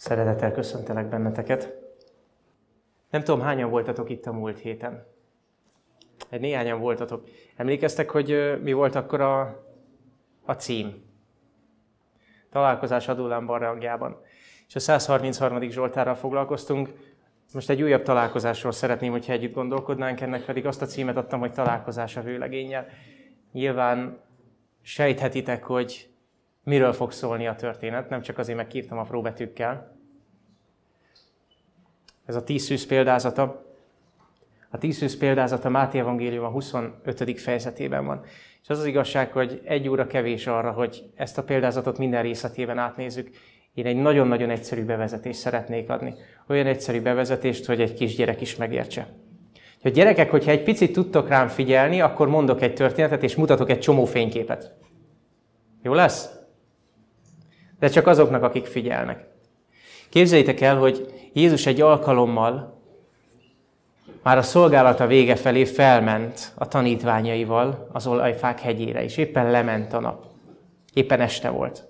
Szeretettel köszöntelek benneteket. Nem tudom, hányan voltatok itt a múlt héten. Egy néhányan voltatok. Emlékeztek, hogy mi volt akkor a, a cím? Találkozás Adulán barlangjában. És a 133. Zsoltárral foglalkoztunk. Most egy újabb találkozásról szeretném, hogyha együtt gondolkodnánk, ennek pedig azt a címet adtam, hogy találkozás a vőlegénnyel. Nyilván sejthetitek, hogy miről fog szólni a történet, nem csak azért megkírtam a próbetűkkel. Ez a tíz szűz példázata. A tíz szűz példázata Máté Evangélium a 25. fejezetében van. És az az igazság, hogy egy óra kevés arra, hogy ezt a példázatot minden részletében átnézzük. Én egy nagyon-nagyon egyszerű bevezetést szeretnék adni. Olyan egyszerű bevezetést, hogy egy kisgyerek is megértse. Ha gyerekek, hogyha egy picit tudtok rám figyelni, akkor mondok egy történetet, és mutatok egy csomó fényképet. Jó lesz? De csak azoknak, akik figyelnek. Képzeljétek el, hogy Jézus egy alkalommal már a szolgálata vége felé felment a tanítványaival az olajfák hegyére, és éppen lement a nap. Éppen este volt.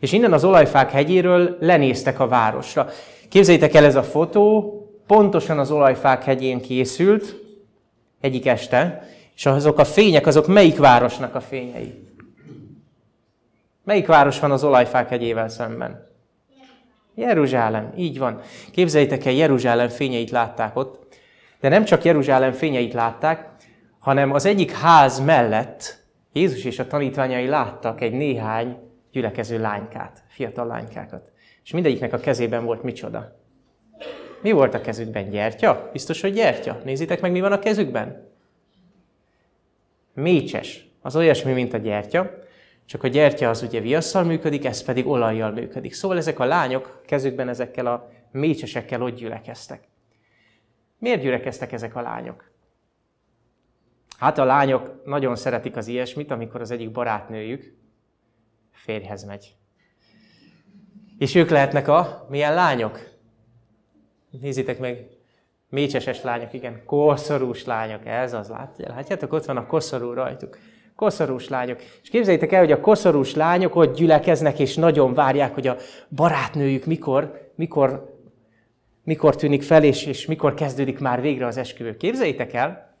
És innen az olajfák hegyéről lenéztek a városra. Képzeljétek el, ez a fotó pontosan az olajfák hegyén készült, egyik este, és azok a fények, azok melyik városnak a fényei? Melyik város van az olajfák hegyével szemben? Jeruzsálem, így van. Képzeljétek el, Jeruzsálem fényeit látták ott, de nem csak Jeruzsálem fényeit látták, hanem az egyik ház mellett Jézus és a tanítványai láttak egy néhány gyülekező lánykát, fiatal lánykákat. És mindegyiknek a kezében volt micsoda. Mi volt a kezükben? Gyertya? Biztos, hogy gyertya. Nézzétek meg, mi van a kezükben. Mécses. Az olyasmi, mint a gyertya, csak a gyertya az ugye viasszal működik, ez pedig olajjal működik. Szóval ezek a lányok kezükben ezekkel a mécsesekkel ott gyülekeztek. Miért gyülekeztek ezek a lányok? Hát a lányok nagyon szeretik az ilyesmit, amikor az egyik barátnőjük férjhez megy. És ők lehetnek a milyen lányok? Nézzétek meg, mécseses lányok, igen, koszorús lányok, ez az, látjátok, ott van a koszorú rajtuk. Koszorús lányok. És képzeljétek el, hogy a koszorús lányok ott gyülekeznek, és nagyon várják, hogy a barátnőjük mikor, mikor, mikor tűnik fel, és, és mikor kezdődik már végre az esküvő. Képzeljétek el,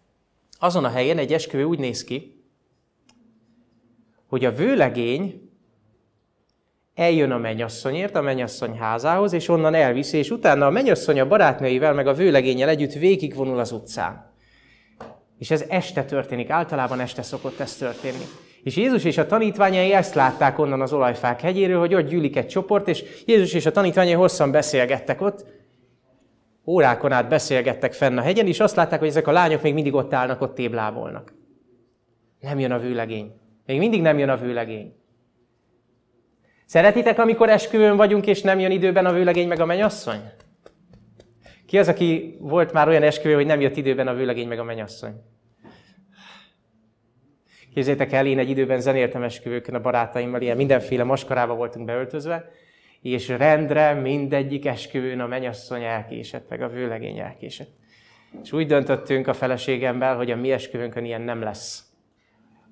azon a helyen egy esküvő úgy néz ki, hogy a vőlegény eljön a mennyasszonyért, a mennyasszony házához, és onnan elviszi, és utána a mennyasszony a barátnőivel, meg a vőlegényel együtt végigvonul az utcán. És ez este történik, általában este szokott ez történni. És Jézus és a tanítványai ezt látták onnan az olajfák hegyéről, hogy ott gyűlik egy csoport, és Jézus és a tanítványai hosszan beszélgettek ott, órákon át beszélgettek fenn a hegyen, és azt látták, hogy ezek a lányok még mindig ott állnak, ott téblábolnak. Nem jön a vőlegény. Még mindig nem jön a vőlegény. Szeretitek, amikor esküvőn vagyunk, és nem jön időben a vőlegény meg a mennyasszony? Ki az, aki volt már olyan esküvő, hogy nem jött időben a vőlegény meg a mennyasszony? Képzétek el, én egy időben zenéltem esküvőkön a barátaimmal, ilyen mindenféle maskarába voltunk beöltözve, és rendre mindegyik esküvőn a mennyasszony elkésett, meg a vőlegény elkésett. És úgy döntöttünk a feleségemmel, hogy a mi esküvőnkön ilyen nem lesz.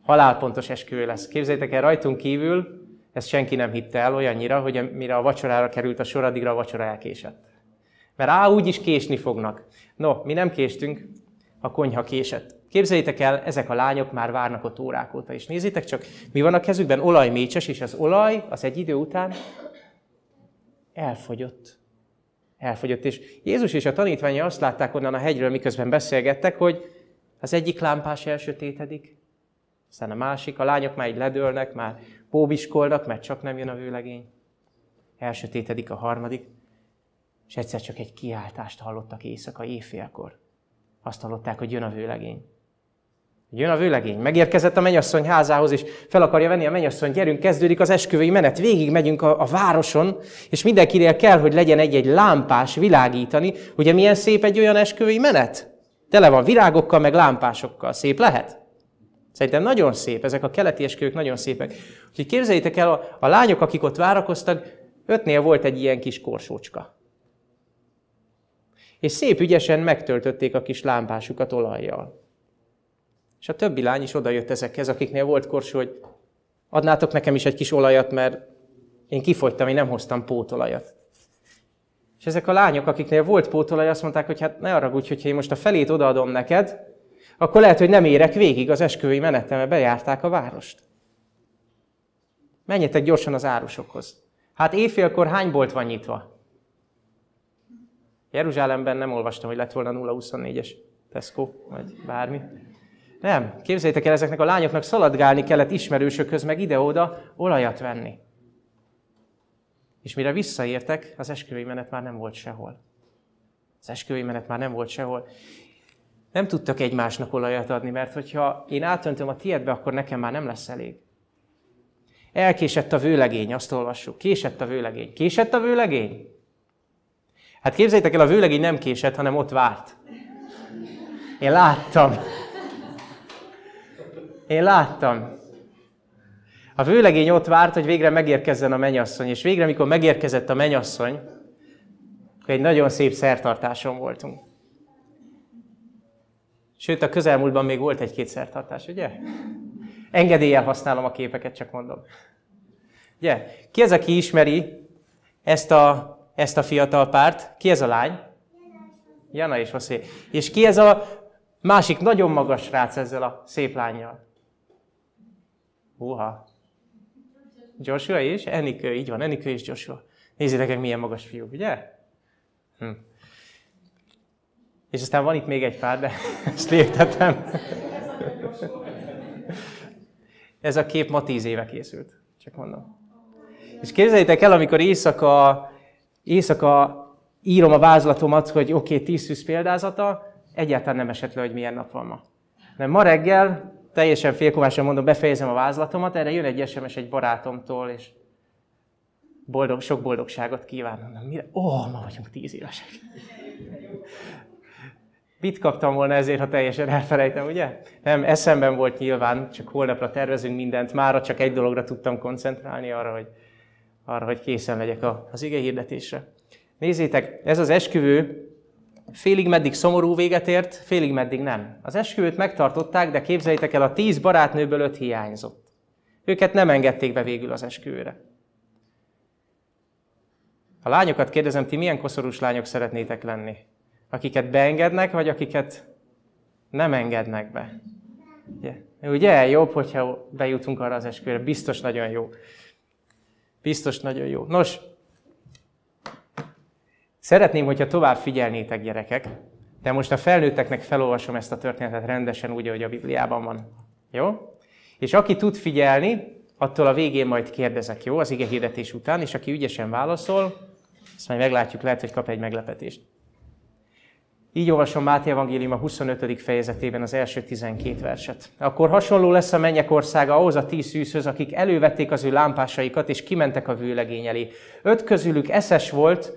Halálpontos esküvő lesz. Képzeljétek el, rajtunk kívül, ezt senki nem hitte el olyannyira, hogy mire a vacsorára került a sor, addigra a vacsora elkésett. Mert á, úgy is késni fognak. No, mi nem késtünk, a konyha késett. Képzeljétek el, ezek a lányok már várnak ott órák óta, és nézzétek csak, mi van a kezükben? Olajmécses, és az olaj az egy idő után elfogyott. Elfogyott. És Jézus és a tanítványai azt látták onnan a hegyről, miközben beszélgettek, hogy az egyik lámpás elsötétedik, aztán a másik, a lányok már így ledőlnek, már póbiskolnak, mert csak nem jön a vőlegény. Elsötétedik a harmadik. És egyszer csak egy kiáltást hallottak éjszaka, éjfélkor. Azt hallották, hogy jön a vőlegény. Jön a vőlegény. Megérkezett a mennyasszony házához, és fel akarja venni a mennyasszony, gyerünk, kezdődik az esküvői menet. Végig megyünk a, a városon, és mindenkinél kell, hogy legyen egy-egy lámpás világítani. Ugye milyen szép egy olyan esküvői menet? Tele van virágokkal, meg lámpásokkal. Szép lehet? Szerintem nagyon szép, ezek a keleti esküvők nagyon szépek. Úgyhogy képzeljétek el, a, a lányok, akik ott várakoztak, ötnél volt egy ilyen kis korsócska és szép ügyesen megtöltötték a kis lámpásukat olajjal. És a többi lány is odajött ezekhez, akiknél volt korsó, hogy adnátok nekem is egy kis olajat, mert én kifogytam, én nem hoztam pótolajat. És ezek a lányok, akiknél volt pótolaj, azt mondták, hogy hát ne úgy, hogyha én most a felét odaadom neked, akkor lehet, hogy nem érek végig az esküvői menetem, mert bejárták a várost. Menjetek gyorsan az árusokhoz. Hát éjfélkor hány bolt van nyitva? Jeruzsálemben nem olvastam, hogy lett volna 024-es Tesco, vagy bármi. Nem, képzeljétek el, ezeknek a lányoknak szaladgálni kellett ismerősökhöz, meg ide-oda olajat venni. És mire visszaértek, az esküvői menet már nem volt sehol. Az esküvői menet már nem volt sehol. Nem tudtak egymásnak olajat adni, mert hogyha én átöntöm a tiédbe, akkor nekem már nem lesz elég. Elkésett a vőlegény, azt olvassuk. Késett a vőlegény. Késett a vőlegény? Hát képzeljétek el, a vőlegény nem késett, hanem ott várt. Én láttam. Én láttam. A vőlegény ott várt, hogy végre megérkezzen a menyasszony, és végre, mikor megérkezett a menyasszony, akkor egy nagyon szép szertartáson voltunk. Sőt, a közelmúltban még volt egy-két szertartás, ugye? Engedéllyel használom a képeket, csak mondom. Ugye? Ki az, aki ismeri ezt a, ezt a fiatal párt? Ki ez a lány? Jana és Hosszé. És ki ez a másik nagyon magas srác ezzel a szép lányjal? Húha. Joshua is? Enikő, így van, Enikő és Joshua. Nézzétek milyen magas fiú, ugye? Hm. És aztán van itt még egy pár, de ezt léptetem. Ez a kép ma tíz éve készült, csak mondom. És képzeljétek el, amikor éjszaka, éjszaka írom a vázlatomat, hogy oké, okay, tíz szűz példázata, egyáltalán nem esett le, hogy milyen nap van ma. De ma reggel teljesen félkomásan mondom, befejezem a vázlatomat, erre jön egy SMS egy barátomtól, és boldog, sok boldogságot kíván. mire? Ó, oh, ma vagyunk tíz évesek. Mit kaptam volna ezért, ha teljesen elfelejtem, ugye? Nem, eszemben volt nyilván, csak holnapra tervezünk mindent, mára csak egy dologra tudtam koncentrálni, arra, hogy, arra, hogy készen legyek az ige hirdetésre. Nézzétek, ez az esküvő félig meddig szomorú véget ért, félig meddig nem. Az esküvőt megtartották, de képzeljétek el, a tíz barátnőből öt hiányzott. Őket nem engedték be végül az esküvőre. A lányokat kérdezem, ti milyen koszorús lányok szeretnétek lenni? Akiket beengednek, vagy akiket nem engednek be? Ugye? Ugye? Jobb, hogyha bejutunk arra az esküvőre. Biztos nagyon jó. Biztos nagyon jó. Nos, Szeretném, hogyha tovább figyelnétek, gyerekek, de most a felnőtteknek felolvasom ezt a történetet rendesen úgy, ahogy a Bibliában van. Jó? És aki tud figyelni, attól a végén majd kérdezek, jó? Az ige hirdetés után, és aki ügyesen válaszol, azt majd meglátjuk, lehet, hogy kap egy meglepetést. Így olvasom Máté Evangélium a 25. fejezetében az első 12 verset. Akkor hasonló lesz a mennyek országa ahhoz a tíz szűzhöz, akik elővették az ő lámpásaikat, és kimentek a vőlegény elé. Öt közülük eszes volt,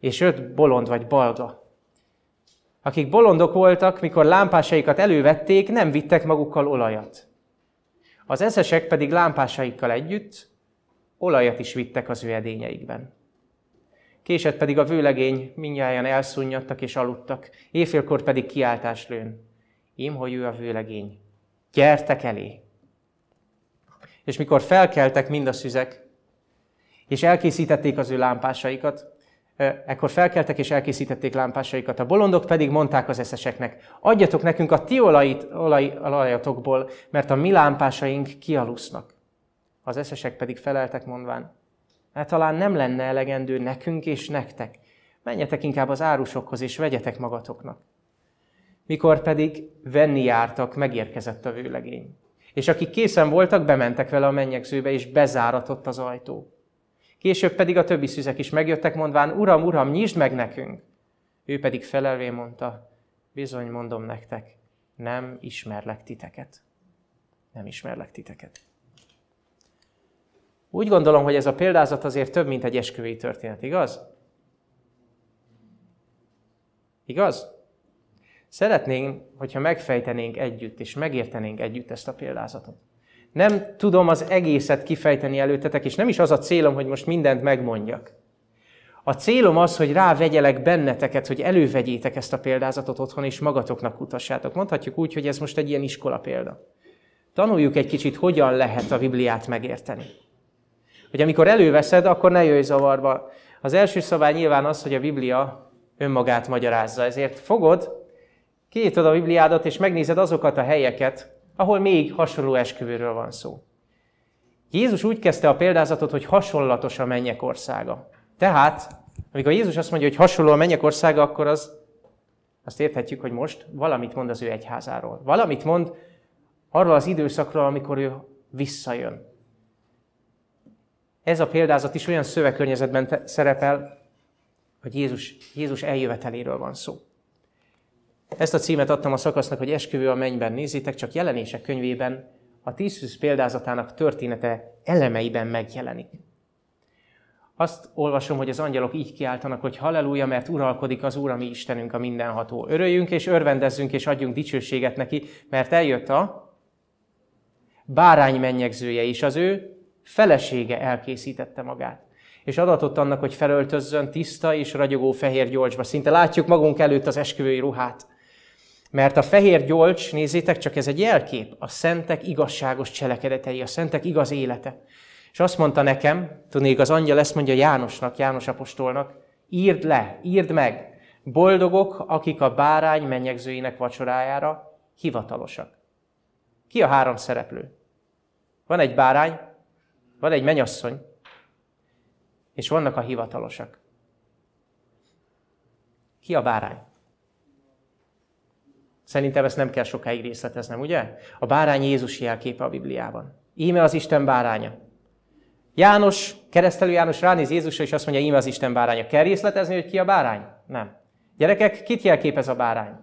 és öt bolond vagy balga. Akik bolondok voltak, mikor lámpásaikat elővették, nem vittek magukkal olajat. Az eszesek pedig lámpásaikkal együtt olajat is vittek az ő edényeikben. Késett pedig a vőlegény, minnyáján elszunnyadtak és aludtak, éjfélkor pedig kiáltás lőn. Ím, hogy ő a vőlegény. Gyertek elé! És mikor felkeltek mind a szüzek, és elkészítették az ő lámpásaikat, ekkor felkeltek és elkészítették lámpásaikat. A bolondok pedig mondták az eszeseknek, adjatok nekünk a ti olajit, olaj, olajatokból, mert a mi lámpásaink kialusznak. Az eszesek pedig feleltek mondván, mert talán nem lenne elegendő nekünk és nektek. Menjetek inkább az árusokhoz és vegyetek magatoknak. Mikor pedig venni jártak, megérkezett a vőlegény. És akik készen voltak, bementek vele a mennyegzőbe, és bezáratott az ajtó. Később pedig a többi szüzek is megjöttek, mondván, Uram, Uram, nyisd meg nekünk! Ő pedig felelvé mondta, bizony mondom nektek, nem ismerlek titeket. Nem ismerlek titeket. Úgy gondolom, hogy ez a példázat azért több, mint egy esküvői történet, igaz? Igaz? Szeretnénk, hogyha megfejtenénk együtt, és megértenénk együtt ezt a példázatot. Nem tudom az egészet kifejteni előttetek, és nem is az a célom, hogy most mindent megmondjak. A célom az, hogy rávegyelek benneteket, hogy elővegyétek ezt a példázatot otthon, és magatoknak kutassátok. Mondhatjuk úgy, hogy ez most egy ilyen iskola példa. Tanuljuk egy kicsit, hogyan lehet a Bibliát megérteni. Hogy amikor előveszed, akkor ne jöjj zavarba. Az első szabály nyilván az, hogy a Biblia önmagát magyarázza. Ezért fogod, kinyitod a Bibliádat, és megnézed azokat a helyeket, ahol még hasonló esküvőről van szó. Jézus úgy kezdte a példázatot, hogy hasonlatos a mennyek országa. Tehát, amikor Jézus azt mondja, hogy hasonló a mennyek országa, akkor az, azt érthetjük, hogy most valamit mond az ő egyházáról. Valamit mond arról az időszakról, amikor ő visszajön. Ez a példázat is olyan szövegkörnyezetben szerepel, hogy Jézus, Jézus eljöveteléről van szó. Ezt a címet adtam a szakasznak, hogy esküvő a mennyben nézzétek, csak jelenések könyvében a tízszűz példázatának története elemeiben megjelenik. Azt olvasom, hogy az angyalok így kiáltanak, hogy halleluja, mert uralkodik az Úr, a mi Istenünk, a mindenható. Öröljünk és örvendezzünk és adjunk dicsőséget neki, mert eljött a bárány mennyegzője is, az ő felesége elkészítette magát. És adatott annak, hogy felöltözzön tiszta és ragyogó fehér gyolcsba. Szinte látjuk magunk előtt az esküvői ruhát. Mert a fehér gyolcs, nézzétek, csak ez egy jelkép, a szentek igazságos cselekedetei, a szentek igaz élete. És azt mondta nekem, tudnék, az angyal ezt mondja Jánosnak, János apostolnak, írd le, írd meg, boldogok, akik a bárány mennyegzőinek vacsorájára hivatalosak. Ki a három szereplő? Van egy bárány, van egy menyasszony, és vannak a hivatalosak. Ki a bárány? Szerintem ezt nem kell sokáig részleteznem, ugye? A bárány Jézus jelképe a Bibliában. Íme az Isten báránya. János, keresztelő János ránéz Jézusra, és azt mondja, íme az Isten báránya. Kell részletezni, hogy ki a bárány? Nem. Gyerekek, kit jelképez a bárány?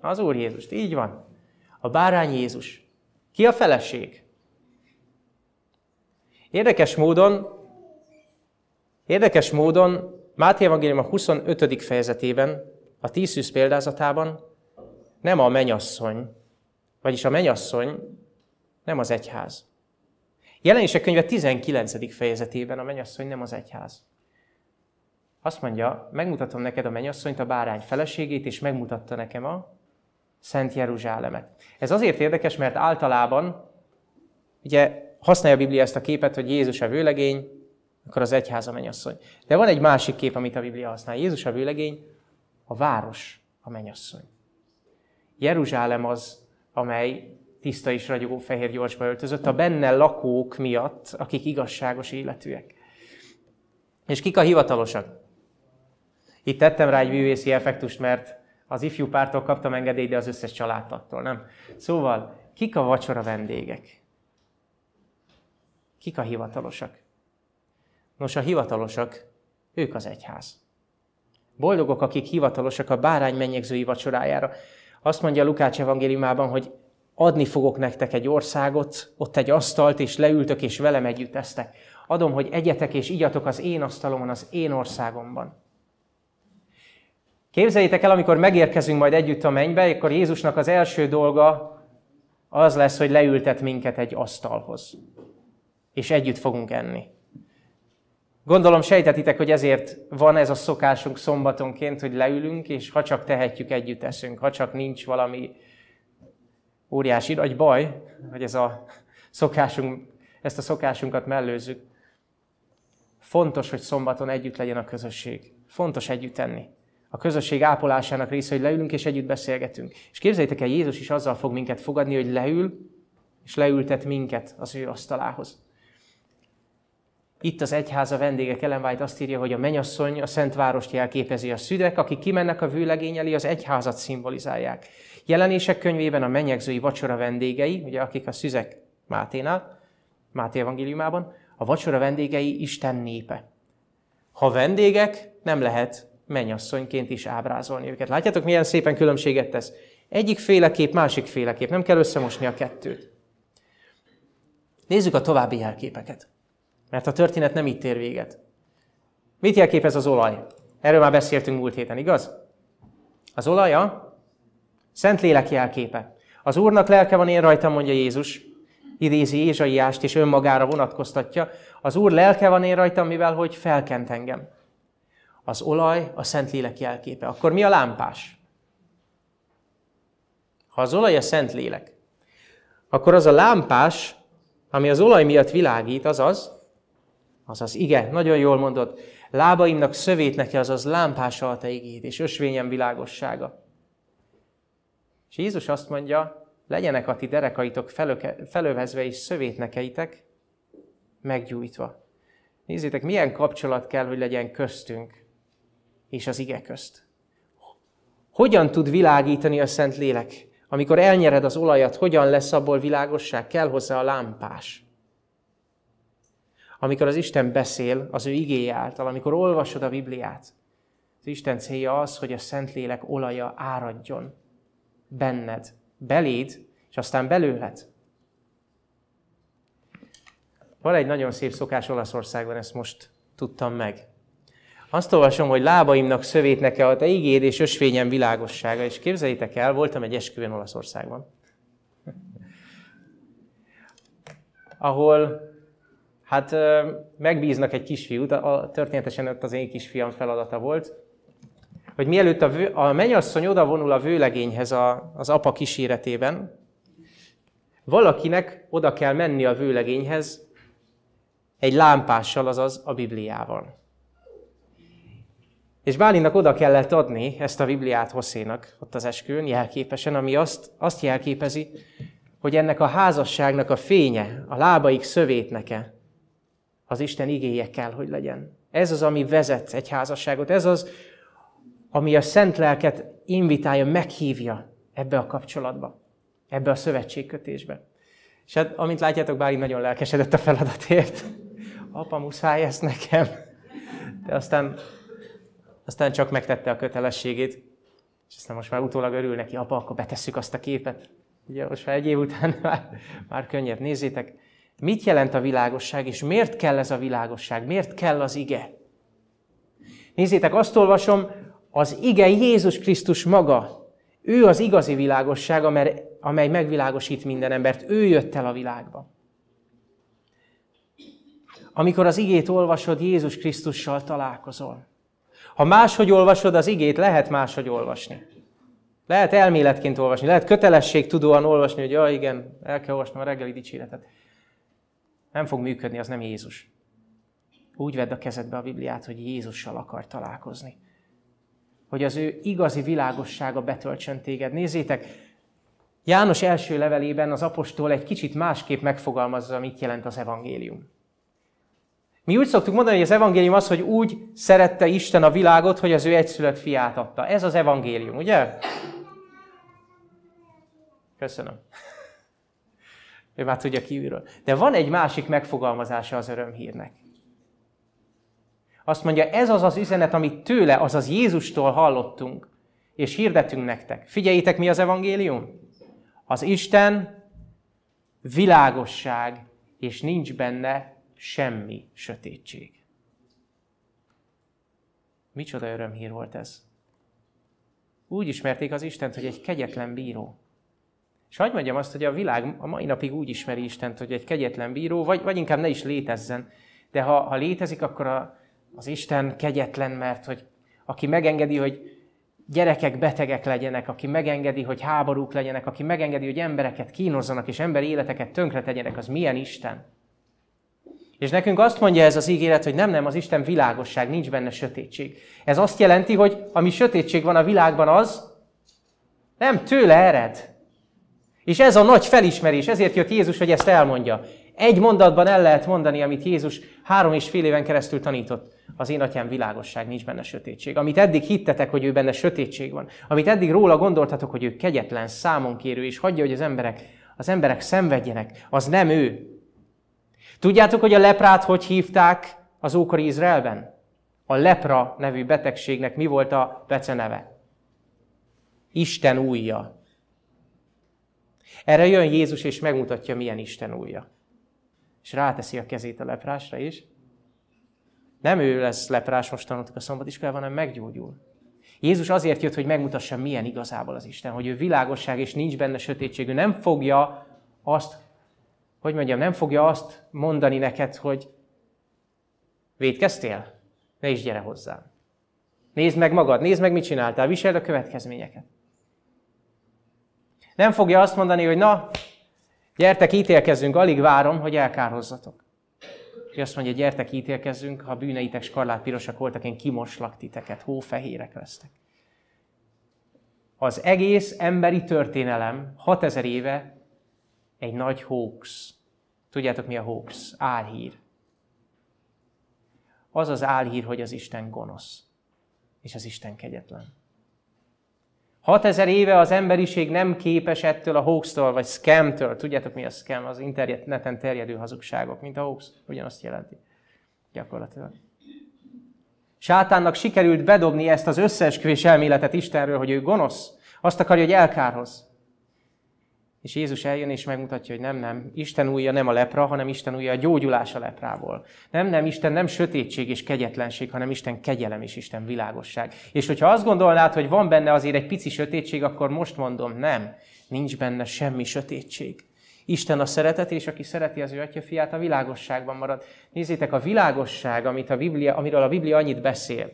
Az Úr Jézust. Így van. A bárány Jézus. Ki a feleség? Érdekes módon, érdekes módon Máté Evangélium a 25. fejezetében a tízszűz példázatában nem a menyasszony, vagyis a menyasszony nem az egyház. Jelenések könyve 19. fejezetében a menyasszony nem az egyház. Azt mondja, megmutatom neked a menyasszonyt, a bárány feleségét, és megmutatta nekem a Szent Jeruzsálemet. Ez azért érdekes, mert általában, ugye használja a Biblia ezt a képet, hogy Jézus a vőlegény, akkor az egyház a menyasszony. De van egy másik kép, amit a Biblia használ. Jézus a vőlegény, a város a menyasszony. Jeruzsálem az, amely tiszta és ragyogó fehér gyorsba öltözött, a benne lakók miatt, akik igazságos életűek. És kik a hivatalosak? Itt tettem rá egy művészi effektust, mert az ifjú pártól kaptam engedélyt, de az összes családtattól, nem? Szóval, kik a vacsora vendégek? Kik a hivatalosak? Nos, a hivatalosak, ők az egyház. Boldogok, akik hivatalosak a bárány mennyegzői vacsorájára. Azt mondja Lukács evangéliumában, hogy adni fogok nektek egy országot, ott egy asztalt, és leültök, és velem együtt esztek. Adom, hogy egyetek és igyatok az én asztalomon, az én országomban. Képzeljétek el, amikor megérkezünk majd együtt a mennybe, akkor Jézusnak az első dolga az lesz, hogy leültet minket egy asztalhoz. És együtt fogunk enni. Gondolom sejtetitek, hogy ezért van ez a szokásunk szombatonként, hogy leülünk, és ha csak tehetjük, együtt eszünk, ha csak nincs valami óriási nagy baj, hogy ez a szokásunk, ezt a szokásunkat mellőzzük. Fontos, hogy szombaton együtt legyen a közösség. Fontos együtt enni. A közösség ápolásának része, hogy leülünk és együtt beszélgetünk. És képzeljétek el, Jézus is azzal fog minket fogadni, hogy leül, és leültet minket az ő asztalához. Itt az egyház a vendégek Ellen White azt írja, hogy a menyasszony a Szent Várost jelképezi a szüdek, akik kimennek a vőlegény elé, az egyházat szimbolizálják. Jelenések könyvében a mennyegzői vacsora vendégei, ugye akik a szüzek Máténál, Máté evangéliumában, a vacsora vendégei Isten népe. Ha vendégek, nem lehet mennyasszonyként is ábrázolni őket. Látjátok, milyen szépen különbséget tesz? Egyik féleképp, másik féleképp. Nem kell összemosni a kettőt. Nézzük a további jelképeket. Mert a történet nem itt ér véget. Mit jelképez az olaj? Erről már beszéltünk múlt héten, igaz? Az olaj a Szentlélek jelképe. Az Úrnak lelke van én rajtam, mondja Jézus, idézi Ézsaiást és önmagára vonatkoztatja. Az Úr lelke van én rajtam, mivel hogy felkent engem. Az olaj a Szentlélek jelképe. Akkor mi a lámpás? Ha az olaj a Szentlélek, akkor az a lámpás, ami az olaj miatt világít, az az azaz ige, nagyon jól mondod, lábaimnak szövét neki, azaz lámpása a te igéd, és ösvényem világossága. És Jézus azt mondja, legyenek a ti derekaitok felövezve és szövétnekeitek meggyújtva. Nézzétek, milyen kapcsolat kell, hogy legyen köztünk és az ige közt. Hogyan tud világítani a Szent Lélek? Amikor elnyered az olajat, hogyan lesz abból világosság? Kell hozzá a lámpás. Amikor az Isten beszél az ő igéje által, amikor olvasod a Bibliát, az Isten célja az, hogy a Szentlélek olaja áradjon benned, beléd, és aztán belőled. Van egy nagyon szép szokás Olaszországban, ezt most tudtam meg. Azt olvasom, hogy lábaimnak szövét neke a te igéd és ösvényem világossága. És képzeljétek el, voltam egy esküvőn Olaszországban. Ahol hát megbíznak egy kisfiút, a, történetesen ott az én kisfiam feladata volt, hogy mielőtt a, vő, a mennyasszony oda vonul a vőlegényhez a, az apa kíséretében, valakinek oda kell menni a vőlegényhez egy lámpással, azaz a Bibliával. És Bálinnak oda kellett adni ezt a Bibliát Hosszénak ott az esküvőn, jelképesen, ami azt, azt jelképezi, hogy ennek a házasságnak a fénye, a lábaik szövétneke, az Isten igéje kell, hogy legyen. Ez az, ami vezet egy házasságot. Ez az, ami a szent lelket invitálja, meghívja ebbe a kapcsolatba, ebbe a szövetségkötésbe. És hát, amint látjátok, Bálint nagyon lelkesedett a feladatért. Apa, muszáj ezt nekem. De aztán aztán csak megtette a kötelességét, és aztán most már utólag örül neki, apa, akkor betesszük azt a képet. Ugye most már egy év után már, már könnyebb. Nézzétek, mit jelent a világosság, és miért kell ez a világosság? Miért kell az ige? Nézzétek, azt olvasom, az ige Jézus Krisztus maga. Ő az igazi világosság, amely megvilágosít minden embert. Ő jött el a világba. Amikor az igét olvasod, Jézus Krisztussal találkozol. Ha máshogy olvasod az igét, lehet máshogy olvasni. Lehet elméletként olvasni, lehet kötelességtudóan olvasni, hogy ja igen, el kell olvasnom a reggeli dicséretet. Nem fog működni, az nem Jézus. Úgy vedd a kezedbe a Bibliát, hogy Jézussal akar találkozni. Hogy az ő igazi világossága betöltsön téged. Nézzétek, János első levelében az apostol egy kicsit másképp megfogalmazza, mit jelent az evangélium. Mi úgy szoktuk mondani, hogy az evangélium az, hogy úgy szerette Isten a világot, hogy az ő egyszülött fiát adta. Ez az evangélium, ugye? Köszönöm. Ő már tudja kívülről. De van egy másik megfogalmazása az örömhírnek. Azt mondja, ez az az üzenet, amit tőle, azaz Jézustól hallottunk, és hirdetünk nektek. Figyeljétek, mi az evangélium? Az Isten világosság, és nincs benne semmi sötétség. Micsoda örömhír volt ez. Úgy ismerték az Istent, hogy egy kegyetlen bíró. És hagyd mondjam azt, hogy a világ a mai napig úgy ismeri Istent, hogy egy kegyetlen bíró, vagy, vagy inkább ne is létezzen. De ha, ha létezik, akkor a, az Isten kegyetlen, mert hogy aki megengedi, hogy gyerekek betegek legyenek, aki megengedi, hogy háborúk legyenek, aki megengedi, hogy embereket kínozzanak és emberi életeket tönkre tegyenek, az milyen Isten? És nekünk azt mondja ez az ígéret, hogy nem, nem, az Isten világosság, nincs benne sötétség. Ez azt jelenti, hogy ami sötétség van a világban az, nem tőle ered. És ez a nagy felismerés, ezért jött Jézus, hogy ezt elmondja. Egy mondatban el lehet mondani, amit Jézus három és fél éven keresztül tanított. Az én atyám világosság, nincs benne sötétség. Amit eddig hittetek, hogy ő benne sötétség van. Amit eddig róla gondoltatok, hogy ő kegyetlen, számonkérő, és hagyja, hogy az emberek, az emberek szenvedjenek, az nem ő. Tudjátok, hogy a leprát hogy hívták az ókori Izraelben? A lepra nevű betegségnek mi volt a beceneve? Isten újja. Erre jön Jézus, és megmutatja, milyen Isten újja. És ráteszi a kezét a leprásra is. Nem ő lesz leprás mostanultuk a szombatiskolában, hanem meggyógyul. Jézus azért jött, hogy megmutassa, milyen igazából az Isten, hogy ő világosság, és nincs benne sötétség. Ő nem fogja azt hogy mondjam, nem fogja azt mondani neked, hogy védkeztél? Ne is gyere hozzám. Nézd meg magad, nézd meg, mit csináltál, viseld a következményeket. Nem fogja azt mondani, hogy na, gyertek, ítélkezzünk, alig várom, hogy elkárhozzatok. hogy azt mondja, gyertek, ítélkezzünk, ha bűneitek skarlátpirosak voltak, én kimoslak titeket, hófehérek lesztek. Az egész emberi történelem 6000 éve egy nagy hoax. Tudjátok mi a hoax? Álhír. Az az álhír, hogy az Isten gonosz, és az Isten kegyetlen. 6000 éve az emberiség nem képes ettől a hoax-tól, vagy scam-től, tudjátok mi a scam, az interneten terjedő hazugságok, mint a hoax, ugyanazt jelenti gyakorlatilag. Sátánnak sikerült bedobni ezt az összeesküvés elméletet Istenről, hogy ő gonosz, azt akarja, hogy elkárhoz. És Jézus eljön és megmutatja, hogy nem, nem, Isten újja nem a lepra, hanem Isten újja a gyógyulás a leprából. Nem, nem, Isten nem sötétség és kegyetlenség, hanem Isten kegyelem és Isten világosság. És hogyha azt gondolnád, hogy van benne azért egy pici sötétség, akkor most mondom, nem, nincs benne semmi sötétség. Isten a szeretet, és aki szereti az ő atya fiát, a világosságban marad. Nézzétek, a világosság, amit a Biblia, amiről a Biblia annyit beszél,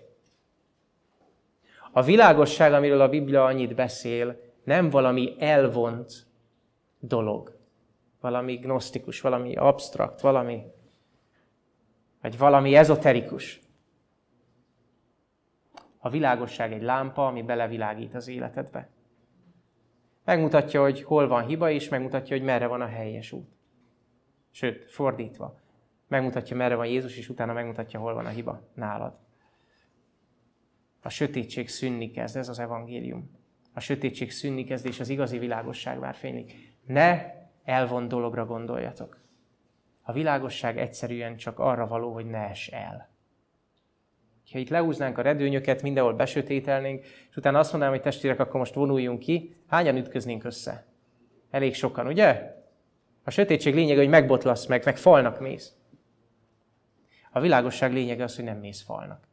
a világosság, amiről a Biblia annyit beszél, nem valami elvont dolog. Valami gnosztikus, valami absztrakt, valami, vagy valami ezoterikus. A világosság egy lámpa, ami belevilágít az életedbe. Megmutatja, hogy hol van hiba, és megmutatja, hogy merre van a helyes út. Sőt, fordítva. Megmutatja, merre van Jézus, és utána megmutatja, hol van a hiba nálad. A sötétség szűnni kezd, ez az evangélium. A sötétség szűnni kezd, és az igazi világosság vár fénylik. Ne elvon dologra gondoljatok. A világosság egyszerűen csak arra való, hogy ne es el. Ha itt leúznánk a redőnyöket, mindenhol besötételnénk, és utána azt mondanám, hogy testvérek, akkor most vonuljunk ki, hányan ütköznénk össze? Elég sokan, ugye? A sötétség lényege, hogy megbotlasz meg, meg falnak mész. A világosság lényege az, hogy nem mész falnak.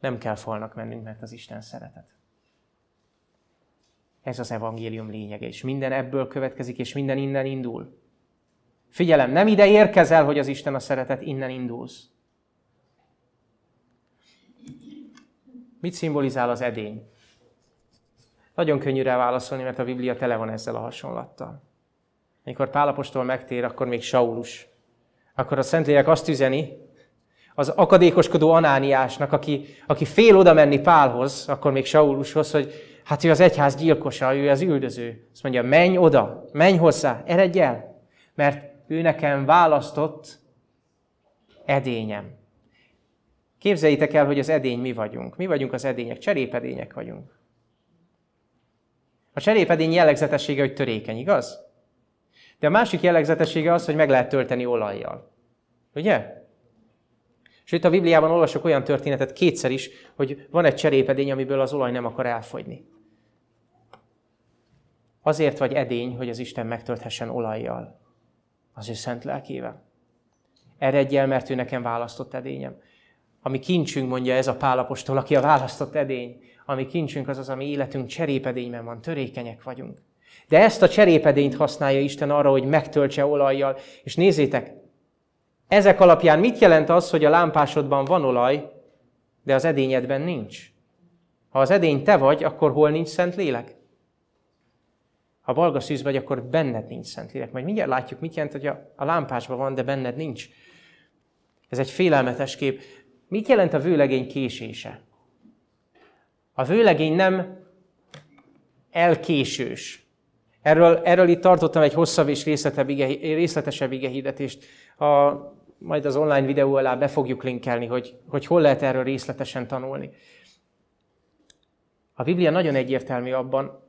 Nem kell falnak mennünk, mert az Isten szeretet. Ez az evangélium lényege, és minden ebből következik, és minden innen indul. Figyelem, nem ide érkezel, hogy az Isten a szeretet, innen indulsz. Mit szimbolizál az edény? Nagyon könnyű rá válaszolni, mert a Biblia tele van ezzel a hasonlattal. Amikor Pálapostól megtér, akkor még Saulus. Akkor a Szentlélek azt üzeni, az akadékoskodó Anániásnak, aki, aki fél oda menni Pálhoz, akkor még Saulushoz, hogy hát ő az egyház gyilkosa, ő az üldöző. Azt mondja, menj oda, menj hozzá, eredj el, mert ő nekem választott edényem. Képzeljétek el, hogy az edény mi vagyunk. Mi vagyunk az edények, cserépedények vagyunk. A cserépedény jellegzetessége, hogy törékeny, igaz? De a másik jellegzetessége az, hogy meg lehet tölteni olajjal. Ugye? Sőt, a Bibliában olvasok olyan történetet kétszer is, hogy van egy cserépedény, amiből az olaj nem akar elfogyni. Azért vagy edény, hogy az Isten megtölthessen olajjal, az ő szent lelkével. Eredj el, mert ő nekem választott edényem. Ami kincsünk, mondja ez a pálapostól, aki a választott edény. Ami kincsünk az az, ami életünk cserépedényben van, törékenyek vagyunk. De ezt a cserépedényt használja Isten arra, hogy megtöltse olajjal. És nézzétek, ezek alapján mit jelent az, hogy a lámpásodban van olaj, de az edényedben nincs? Ha az edény te vagy, akkor hol nincs szent lélek? Ha balga szűz vagy, akkor benned nincs szent lélek. Majd mindjárt látjuk, mit jelent, hogy a, a lámpásban van, de benned nincs. Ez egy félelmetes kép. Mit jelent a vőlegény késése? A vőlegény nem elkésős. Erről, erről itt tartottam egy hosszabb és részletesebb igehirdetést. A majd az online videó alá be fogjuk linkelni, hogy, hogy hol lehet erről részletesen tanulni. A Biblia nagyon egyértelmű abban,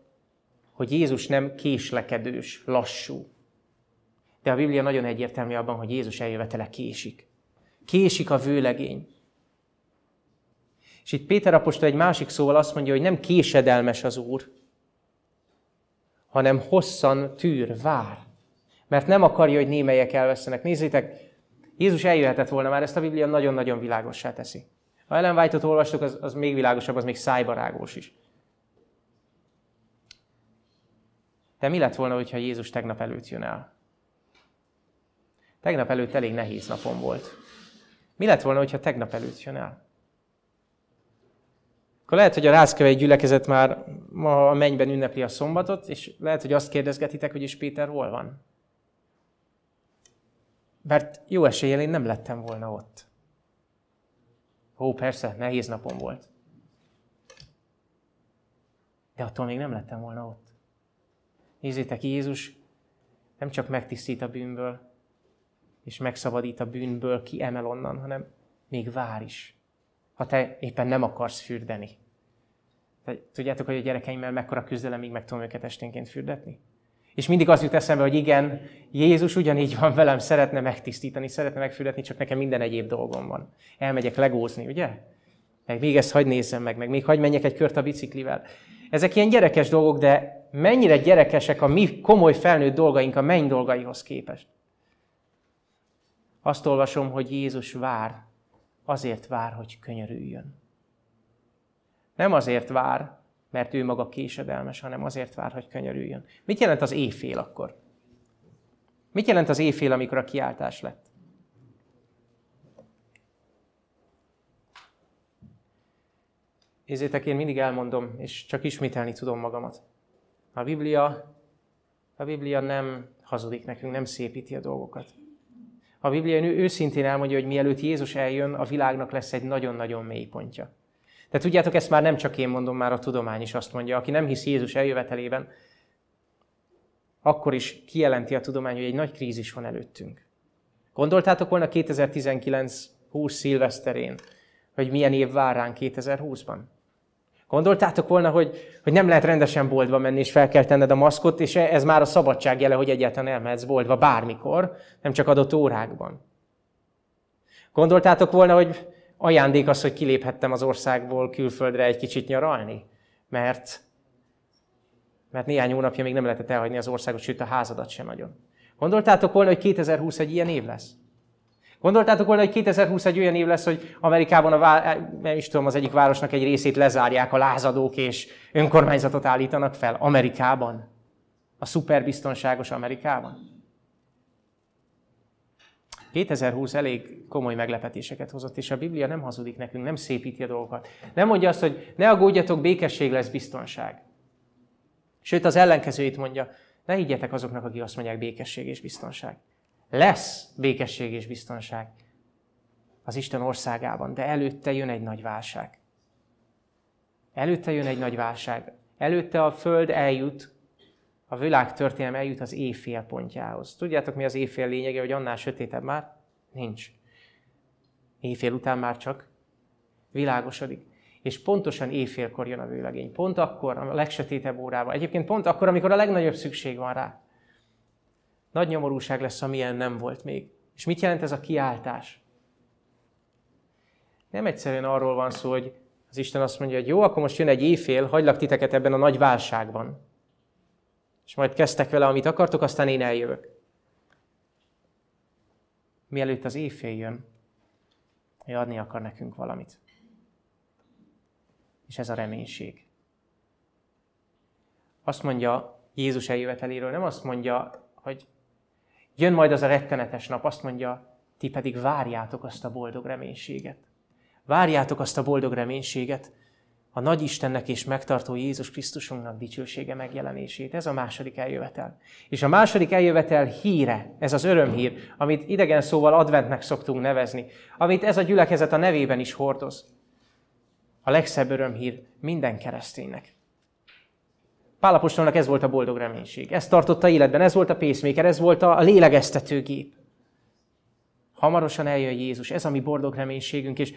hogy Jézus nem késlekedős, lassú. De a Biblia nagyon egyértelmű abban, hogy Jézus eljövetele késik. Késik a vőlegény. És itt Péter apostol egy másik szóval azt mondja, hogy nem késedelmes az Úr, hanem hosszan tűr, vár. Mert nem akarja, hogy némelyek elvesztenek. Nézzétek, Jézus eljöhetett volna, már ezt a Biblia nagyon-nagyon világossá teszi. Ha Ellen White-ot olvastuk, az, az még világosabb, az még szájbarágós is. De mi lett volna, hogyha Jézus tegnap előtt jön el? Tegnap előtt elég nehéz napom volt. Mi lett volna, hogyha tegnap előtt jön el? Akkor lehet, hogy a rázkövei gyülekezet már ma a mennyben ünnepli a szombatot, és lehet, hogy azt kérdezgetitek, hogy is Péter hol van. Mert jó eséllyel én nem lettem volna ott. Ó, persze, nehéz napom volt. De attól még nem lettem volna ott. Nézzétek, Jézus nem csak megtisztít a bűnből, és megszabadít a bűnből, kiemel onnan, hanem még vár is, ha te éppen nem akarsz fürdeni. Tudjátok, hogy a gyerekeimmel mekkora küzdelemig meg tudom őket esténként fürdetni? És mindig az jut eszembe, hogy igen, Jézus ugyanígy van velem, szeretne megtisztítani, szeretne megfürdetni, csak nekem minden egyéb dolgom van. Elmegyek legózni, ugye? Meg még ezt hagy nézzem meg, meg még hagy menjek egy kört a biciklivel. Ezek ilyen gyerekes dolgok, de mennyire gyerekesek a mi komoly felnőtt dolgaink a menny dolgaihoz képest. Azt olvasom, hogy Jézus vár, azért vár, hogy könyörüljön. Nem azért vár, mert ő maga késedelmes, hanem azért vár, hogy könyörüljön. Mit jelent az éjfél akkor? Mit jelent az éjfél, amikor a kiáltás lett? Nézzétek, én mindig elmondom, és csak ismételni tudom magamat. A Biblia, a Biblia nem hazudik nekünk, nem szépíti a dolgokat. A Biblia őszintén elmondja, hogy mielőtt Jézus eljön, a világnak lesz egy nagyon-nagyon mély pontja. De tudjátok, ezt már nem csak én mondom, már a tudomány is azt mondja. Aki nem hisz Jézus eljövetelében, akkor is kijelenti a tudomány, hogy egy nagy krízis van előttünk. Gondoltátok volna 2019 20 szilveszterén, hogy milyen év vár ránk 2020-ban? Gondoltátok volna, hogy, hogy nem lehet rendesen boltba menni, és fel kell tenned a maszkot, és ez már a szabadság jele, hogy egyáltalán elmehetsz boltba bármikor, nem csak adott órákban. Gondoltátok volna, hogy ajándék az, hogy kiléphettem az országból külföldre egy kicsit nyaralni? Mert, mert néhány hónapja még nem lehetett elhagyni az országot, sőt a házadat sem nagyon. Gondoltátok volna, hogy 2020 egy ilyen év lesz? Gondoltátok volna, hogy 2020 egy olyan év lesz, hogy Amerikában, a vá- nem is tudom, az egyik városnak egy részét lezárják a lázadók, és önkormányzatot állítanak fel Amerikában? A szuperbiztonságos Amerikában? 2020 elég komoly meglepetéseket hozott, és a Biblia nem hazudik nekünk, nem szépíti a dolgokat. Nem mondja azt, hogy ne aggódjatok, békesség lesz biztonság. Sőt, az ellenkezőjét mondja, ne higgyetek azoknak, akik azt mondják békesség és biztonság. Lesz békesség és biztonság az Isten országában, de előtte jön egy nagy válság. Előtte jön egy nagy válság. Előtte a Föld eljut, a világ történelme eljut az éjfél pontjához. Tudjátok, mi az éjfél lényege, hogy annál sötétebb már? Nincs. Éjfél után már csak világosodik. És pontosan éjfélkor jön a vőlegény. Pont akkor, a legsötétebb órában. Egyébként pont akkor, amikor a legnagyobb szükség van rá. Nagy nyomorúság lesz, amilyen nem volt még. És mit jelent ez a kiáltás? Nem egyszerűen arról van szó, hogy az Isten azt mondja, hogy jó, akkor most jön egy éjfél, hagylak titeket ebben a nagy válságban. És majd kezdtek vele, amit akartok, aztán én eljövök. Mielőtt az éjfél jön, ő adni akar nekünk valamit. És ez a reménység. Azt mondja Jézus eljöveteléről, nem azt mondja, hogy Jön majd az a rettenetes nap, azt mondja, ti pedig várjátok azt a boldog reménységet. Várjátok azt a boldog reménységet, a nagy Istennek és megtartó Jézus Krisztusunknak dicsősége megjelenését. Ez a második eljövetel. És a második eljövetel híre, ez az örömhír, amit idegen szóval adventnek szoktunk nevezni, amit ez a gyülekezet a nevében is hordoz. A legszebb örömhír minden kereszténynek. Pálapostolnak ez volt a boldog reménység. Ez tartotta életben, ez volt a pacemaker, ez volt a lélegeztetőgép. Hamarosan eljön Jézus, ez a mi boldog reménységünk, és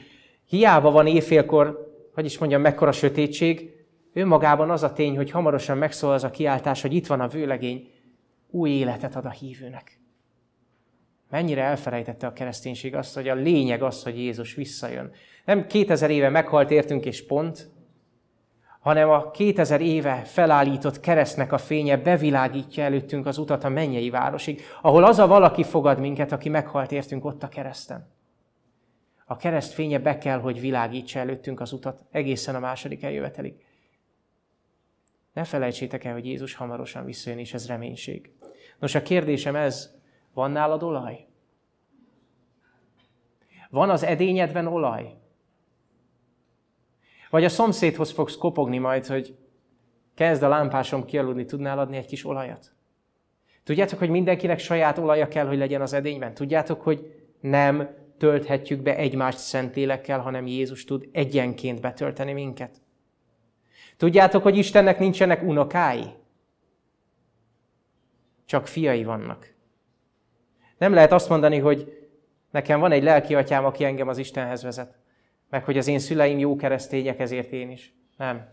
hiába van éjfélkor, hogy is mondjam, mekkora sötétség, önmagában az a tény, hogy hamarosan megszól az a kiáltás, hogy itt van a vőlegény, új életet ad a hívőnek. Mennyire elfelejtette a kereszténység azt, hogy a lényeg az, hogy Jézus visszajön. Nem 2000 éve meghalt értünk és pont, hanem a 2000 éve felállított keresztnek a fénye bevilágítja előttünk az utat a mennyei városig, ahol az a valaki fogad minket, aki meghalt értünk ott a kereszten. A kereszt fénye be kell, hogy világítsa előttünk az utat egészen a második eljövetelig. Ne felejtsétek el, hogy Jézus hamarosan visszajön, és ez reménység. Nos, a kérdésem ez, van nálad olaj? Van az edényedben olaj? Vagy a szomszédhoz fogsz kopogni majd, hogy kezd a lámpásom kialudni, tudnál adni egy kis olajat? Tudjátok, hogy mindenkinek saját olaja kell, hogy legyen az edényben? Tudjátok, hogy nem tölthetjük be egymást szentlélekkel, hanem Jézus tud egyenként betölteni minket? Tudjátok, hogy Istennek nincsenek unokái? Csak fiai vannak. Nem lehet azt mondani, hogy nekem van egy lelki atyám, aki engem az Istenhez vezet. Meg hogy az én szüleim jó keresztények, ezért én is. Nem.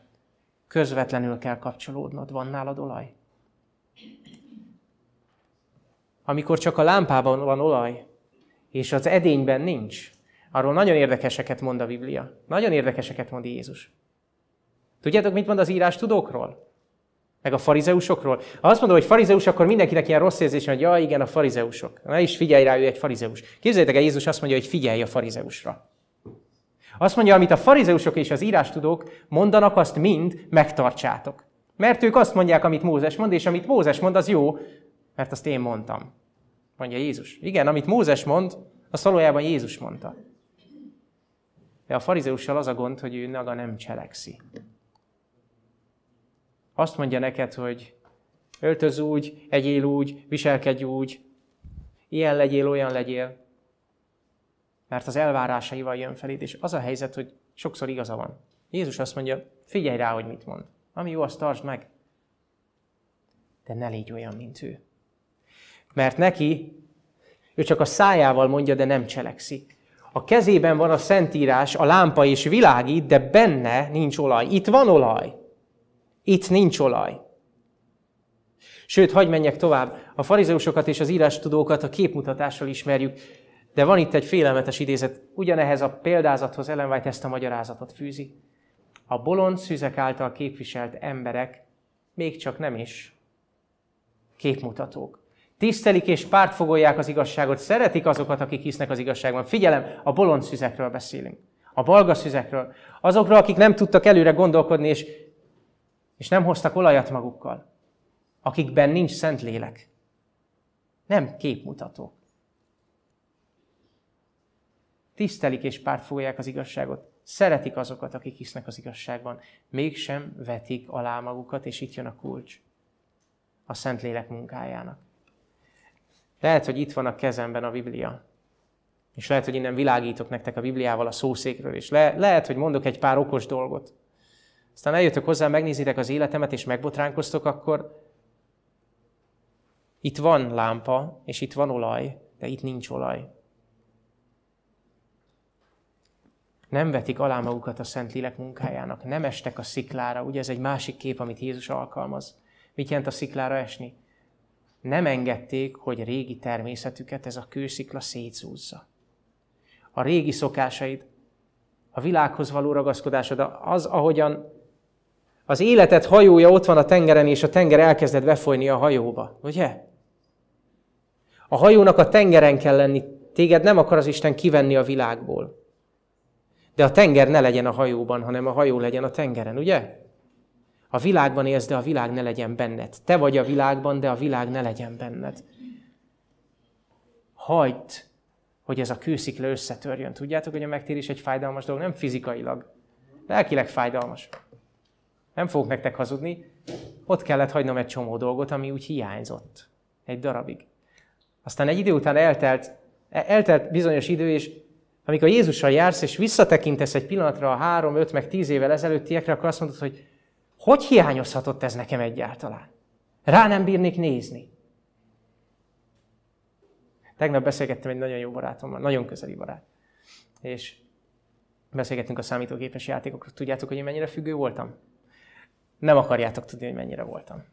Közvetlenül kell kapcsolódnod. Van nálad olaj? Amikor csak a lámpában van olaj, és az edényben nincs, arról nagyon érdekeseket mond a Biblia. Nagyon érdekeseket mond Jézus. Tudjátok, mit mond az írás tudókról? Meg a farizeusokról? Ha azt mondom, hogy farizeus, akkor mindenkinek ilyen rossz érzés, hogy ja, igen, a farizeusok. Na is figyelj rá, ő egy farizeus. Képzeljétek el, Jézus azt mondja, hogy figyelj a farizeusra. Azt mondja, amit a farizeusok és az írástudók mondanak, azt mind megtartsátok. Mert ők azt mondják, amit Mózes mond, és amit Mózes mond, az jó, mert azt én mondtam. Mondja Jézus. Igen, amit Mózes mond, az valójában Jézus mondta. De a farizeussal az a gond, hogy ő maga nem cselekszi. Azt mondja neked, hogy öltöz úgy, egyél úgy, viselkedj úgy, ilyen legyél, olyan legyél, mert az elvárásaival jön feléd, és az a helyzet, hogy sokszor igaza van. Jézus azt mondja, figyelj rá, hogy mit mond. Ami jó, azt tartsd meg. De ne légy olyan, mint ő. Mert neki, ő csak a szájával mondja, de nem cselekszik. A kezében van a szentírás, a lámpa és világít, de benne nincs olaj. Itt van olaj. Itt nincs olaj. Sőt, hagyj menjek tovább. A farizeusokat és az írástudókat a képmutatással ismerjük, de van itt egy félelmetes idézet. Ugyanehhez a példázathoz Ellen White ezt a magyarázatot fűzi. A bolond szüzek által képviselt emberek még csak nem is képmutatók. Tisztelik és pártfogolják az igazságot, szeretik azokat, akik hisznek az igazságban. Figyelem, a bolond szüzekről beszélünk. A balga szüzekről. Azokról, akik nem tudtak előre gondolkodni, és és nem hoztak olajat magukkal, akikben nincs szent lélek. Nem képmutatók. Tisztelik és pártfogják az igazságot. Szeretik azokat, akik hisznek az igazságban. Mégsem vetik alá magukat, és itt jön a kulcs. A szent lélek munkájának. Lehet, hogy itt van a kezemben a Biblia. És lehet, hogy innen világítok nektek a Bibliával a szószékről, és le, lehet, hogy mondok egy pár okos dolgot. Aztán eljöttök hozzá, megnézitek az életemet, és megbotránkoztok, akkor itt van lámpa, és itt van olaj, de itt nincs olaj. Nem vetik alá magukat a Szent Lélek munkájának, nem estek a sziklára. Ugye ez egy másik kép, amit Jézus alkalmaz. Mit jelent a sziklára esni? Nem engedték, hogy régi természetüket ez a kőszikla szétszúzza. A régi szokásaid, a világhoz való ragaszkodásod, az, ahogyan az életed hajója ott van a tengeren, és a tenger elkezdett befolyni a hajóba. Ugye? A hajónak a tengeren kell lenni. Téged nem akar az Isten kivenni a világból. De a tenger ne legyen a hajóban, hanem a hajó legyen a tengeren, ugye? A világban élsz, de a világ ne legyen benned. Te vagy a világban, de a világ ne legyen benned. Hagyd, hogy ez a kőszikla összetörjön. Tudjátok, hogy a megtérés egy fájdalmas dolog, nem fizikailag. Lelkileg fájdalmas. Nem fogok nektek hazudni. Ott kellett hagynom egy csomó dolgot, ami úgy hiányzott. Egy darabig. Aztán egy idő után eltelt, eltelt bizonyos idő, és amikor Jézussal jársz, és visszatekintesz egy pillanatra a három, öt, meg tíz évvel ezelőttiekre, akkor azt mondod, hogy hogy hiányozhatott ez nekem egyáltalán? Rá nem bírnék nézni. Tegnap beszélgettem egy nagyon jó barátommal, nagyon közeli barát. És beszélgettünk a számítógépes játékokról. Tudjátok, hogy én mennyire függő voltam? Nem akarjátok tudni, hogy mennyire voltam.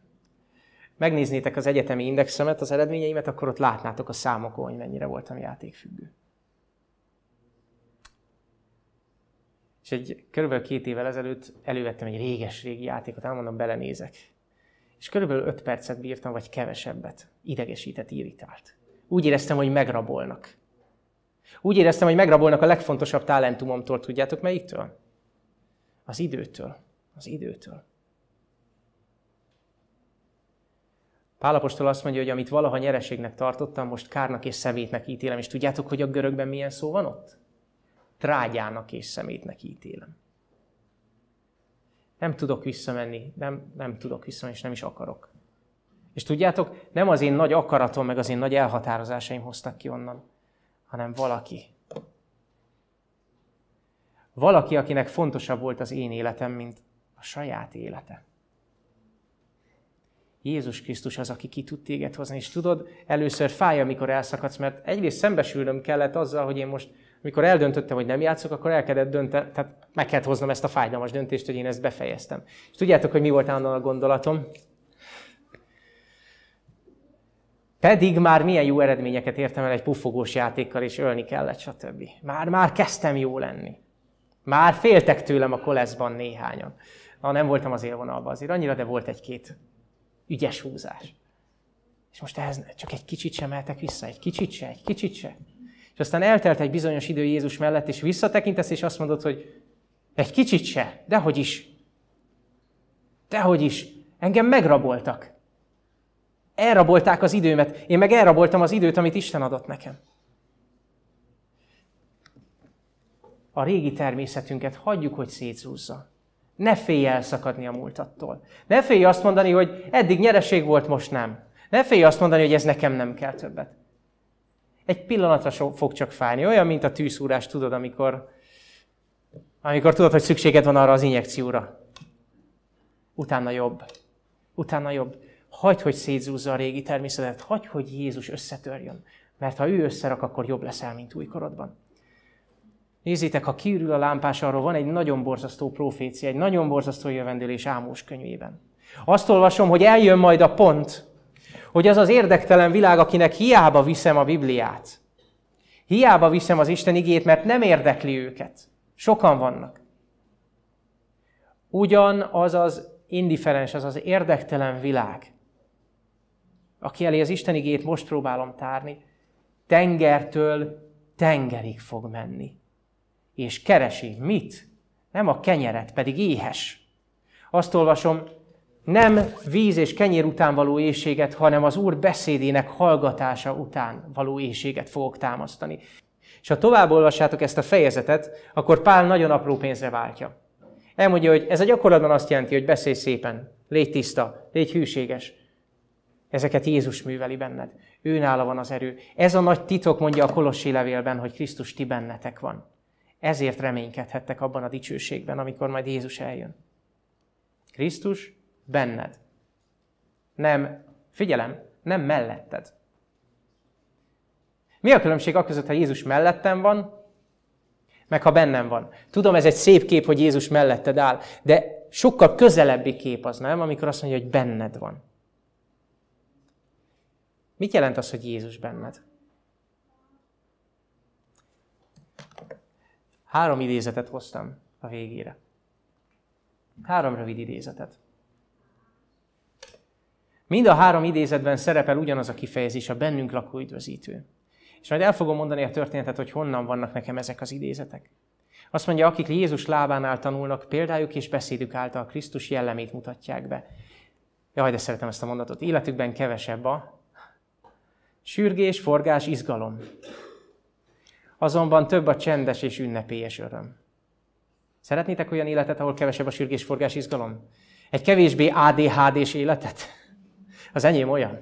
Megnéznétek az egyetemi indexemet, az eredményeimet, akkor ott látnátok a számokon, hogy mennyire voltam játékfüggő. És egy körülbelül két évvel ezelőtt elővettem egy réges-régi játékot, elmondom, belenézek. És körülbelül öt percet bírtam, vagy kevesebbet. Idegesített, irritált. Úgy éreztem, hogy megrabolnak. Úgy éreztem, hogy megrabolnak a legfontosabb talentumomtól, tudjátok melyiktől? Az időtől. Az időtől. Pálapostól azt mondja, hogy amit valaha nyereségnek tartottam, most kárnak és szemétnek ítélem. És tudjátok, hogy a görögben milyen szó van ott? Trágyának és szemétnek ítélem. Nem tudok visszamenni, nem, nem tudok visszamenni, és nem is akarok. És tudjátok, nem az én nagy akaratom, meg az én nagy elhatározásaim hoztak ki onnan, hanem valaki. Valaki, akinek fontosabb volt az én életem, mint a saját élete. Jézus Krisztus az, aki ki tud téged hozni. És tudod, először fáj, amikor elszakadsz, mert egyrészt szembesülnöm kellett azzal, hogy én most, amikor eldöntöttem, hogy nem játszok, akkor el kellett dönteni, tehát meg kellett hoznom ezt a fájdalmas döntést, hogy én ezt befejeztem. És tudjátok, hogy mi volt állandóan a gondolatom? Pedig már milyen jó eredményeket értem el egy puffogós játékkal, és ölni kellett, stb. Már, már kezdtem jó lenni. Már féltek tőlem a koleszban néhányan. Na, nem voltam az élvonalban azért annyira, de volt egy-két ügyes húzás. És most ehhez csak egy kicsit sem mehetek vissza, egy kicsit se, egy kicsit se. És aztán eltelt egy bizonyos idő Jézus mellett, és visszatekintesz, és azt mondod, hogy egy kicsit se, dehogy is. Dehogy is. Engem megraboltak. Elrabolták az időmet, én meg elraboltam az időt, amit Isten adott nekem. A régi természetünket hagyjuk, hogy szétszúzza. Ne félj elszakadni a múltattól. Ne félj azt mondani, hogy eddig nyereség volt, most nem. Ne félj azt mondani, hogy ez nekem nem kell többet. Egy pillanatra fog csak fájni. Olyan, mint a tűszúrás, tudod, amikor, amikor tudod, hogy szükséged van arra az injekcióra. Utána jobb. Utána jobb. Hagyd, hogy szétzúzza a régi természetet. Hagyd, hogy Jézus összetörjön. Mert ha ő összerak, akkor jobb leszel, mint újkorodban. Nézzétek, ha kiürül a lámpás, arról van egy nagyon borzasztó profécia, egy nagyon borzasztó jövendőlés Ámós könyvében. Azt olvasom, hogy eljön majd a pont, hogy az az érdektelen világ, akinek hiába viszem a Bibliát. Hiába viszem az Isten igét, mert nem érdekli őket. Sokan vannak. Ugyan az az indiferens, az az érdektelen világ, aki elé az Isten igét most próbálom tárni, tengertől tengerig fog menni és keresi. Mit? Nem a kenyeret, pedig éhes. Azt olvasom, nem víz és kenyér után való éjséget, hanem az Úr beszédének hallgatása után való éjséget fogok támasztani. És ha tovább olvassátok ezt a fejezetet, akkor Pál nagyon apró pénzre váltja. Elmondja, hogy ez a gyakorlatban azt jelenti, hogy beszélj szépen, légy tiszta, légy hűséges. Ezeket Jézus műveli benned. Ő nála van az erő. Ez a nagy titok, mondja a Kolossi levélben, hogy Krisztus ti bennetek van. Ezért reménykedhettek abban a dicsőségben, amikor majd Jézus eljön. Krisztus benned. Nem, figyelem, nem melletted. Mi a különbség a között, ha Jézus mellettem van, meg ha bennem van? Tudom, ez egy szép kép, hogy Jézus melletted áll, de sokkal közelebbi kép az, nem? Amikor azt mondja, hogy benned van. Mit jelent az, hogy Jézus benned? Három idézetet hoztam a végére. Három rövid idézetet. Mind a három idézetben szerepel ugyanaz a kifejezés, a bennünk lakó üdvözítő. És majd el fogom mondani a történetet, hogy honnan vannak nekem ezek az idézetek. Azt mondja, akik Jézus lábánál tanulnak, példájuk és beszédük által Krisztus jellemét mutatják be. Jaj, de szeretem ezt a mondatot. Életükben kevesebb a sürgés, forgás, izgalom azonban több a csendes és ünnepélyes öröm. Szeretnétek olyan életet, ahol kevesebb a sürgésforgás izgalom? Egy kevésbé ADHD-s életet? Az enyém olyan.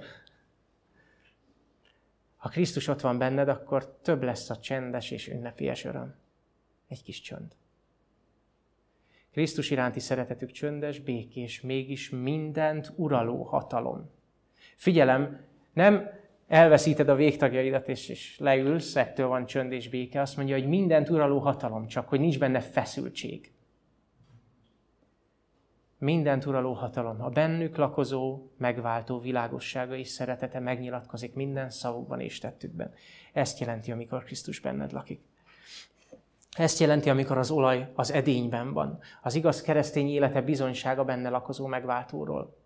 Ha Krisztus ott van benned, akkor több lesz a csendes és ünnepélyes öröm. Egy kis csönd. Krisztus iránti szeretetük csöndes, békés, mégis mindent uraló hatalom. Figyelem, nem elveszíted a végtagjaidat, és, és leülsz, ettől van csönd és béke, azt mondja, hogy mindent uraló hatalom, csak hogy nincs benne feszültség. Mindent uraló hatalom, a bennük lakozó, megváltó világossága és szeretete megnyilatkozik minden szavukban és tettükben. Ezt jelenti, amikor Krisztus benned lakik. Ezt jelenti, amikor az olaj az edényben van. Az igaz keresztény élete bizonysága benne lakozó megváltóról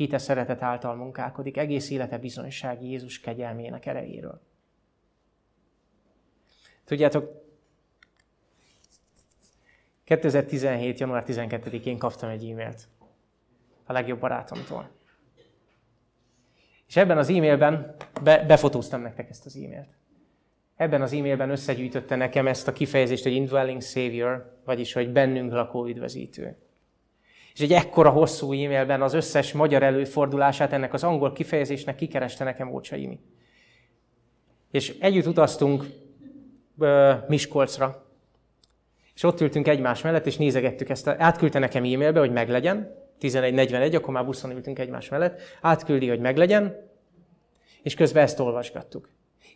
hite szeretet által munkálkodik, egész élete bizonyság Jézus kegyelmének erejéről. Tudjátok, 2017. január 12-én kaptam egy e-mailt a legjobb barátomtól. És ebben az e-mailben be, befotóztam nektek ezt az e-mailt. Ebben az e-mailben összegyűjtötte nekem ezt a kifejezést, hogy indwelling savior, vagyis hogy bennünk lakó üdvözítő. És egy ekkora hosszú e-mailben az összes magyar előfordulását ennek az angol kifejezésnek kikereste nekem Ócsa Imi. És együtt utaztunk uh, Miskolcra, és ott ültünk egymás mellett, és nézegettük ezt. A, átküldte nekem e-mailbe, hogy meglegyen, 11.41, akkor már buszon ültünk egymás mellett, átküldi, hogy meglegyen, és közben ezt olvasgattuk.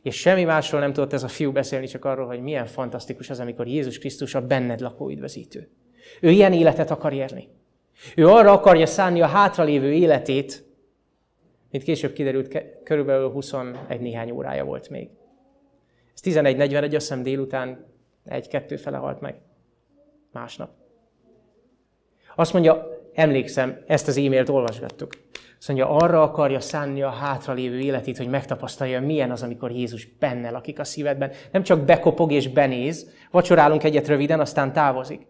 És semmi másról nem tudott ez a fiú beszélni, csak arról, hogy milyen fantasztikus az, amikor Jézus Krisztus a benned lakó üdvözítő. Ő ilyen életet akar érni. Ő arra akarja szánni a hátralévő életét, mint később kiderült, körülbelül 21 néhány órája volt még. Ez 11.41, azt hiszem délután egy-kettő fele halt meg. Másnap. Azt mondja, emlékszem, ezt az e-mailt olvasgattuk. Azt mondja, arra akarja szánni a hátralévő életét, hogy megtapasztalja, milyen az, amikor Jézus benne lakik a szívedben. Nem csak bekopog és benéz, vacsorálunk egyet röviden, aztán távozik,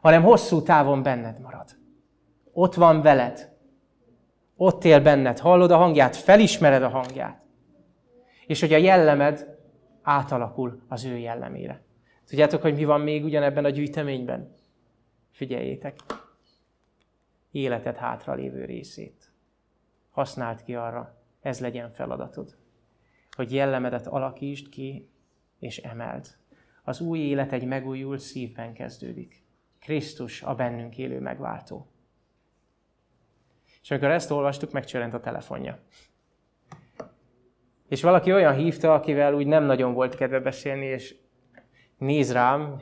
hanem hosszú távon benned marad. Ott van veled. Ott él benned. Hallod a hangját, felismered a hangját. És hogy a jellemed átalakul az ő jellemére. Tudjátok, hogy mi van még ugyanebben a gyűjteményben? Figyeljétek. Életed hátralévő részét. Használd ki arra, ez legyen feladatod. Hogy jellemedet alakítsd ki, és emeld. Az új élet egy megújult szívben kezdődik. Krisztus a bennünk élő megváltó. És amikor ezt olvastuk, megcsörent a telefonja. És valaki olyan hívta, akivel úgy nem nagyon volt kedve beszélni, és néz rám,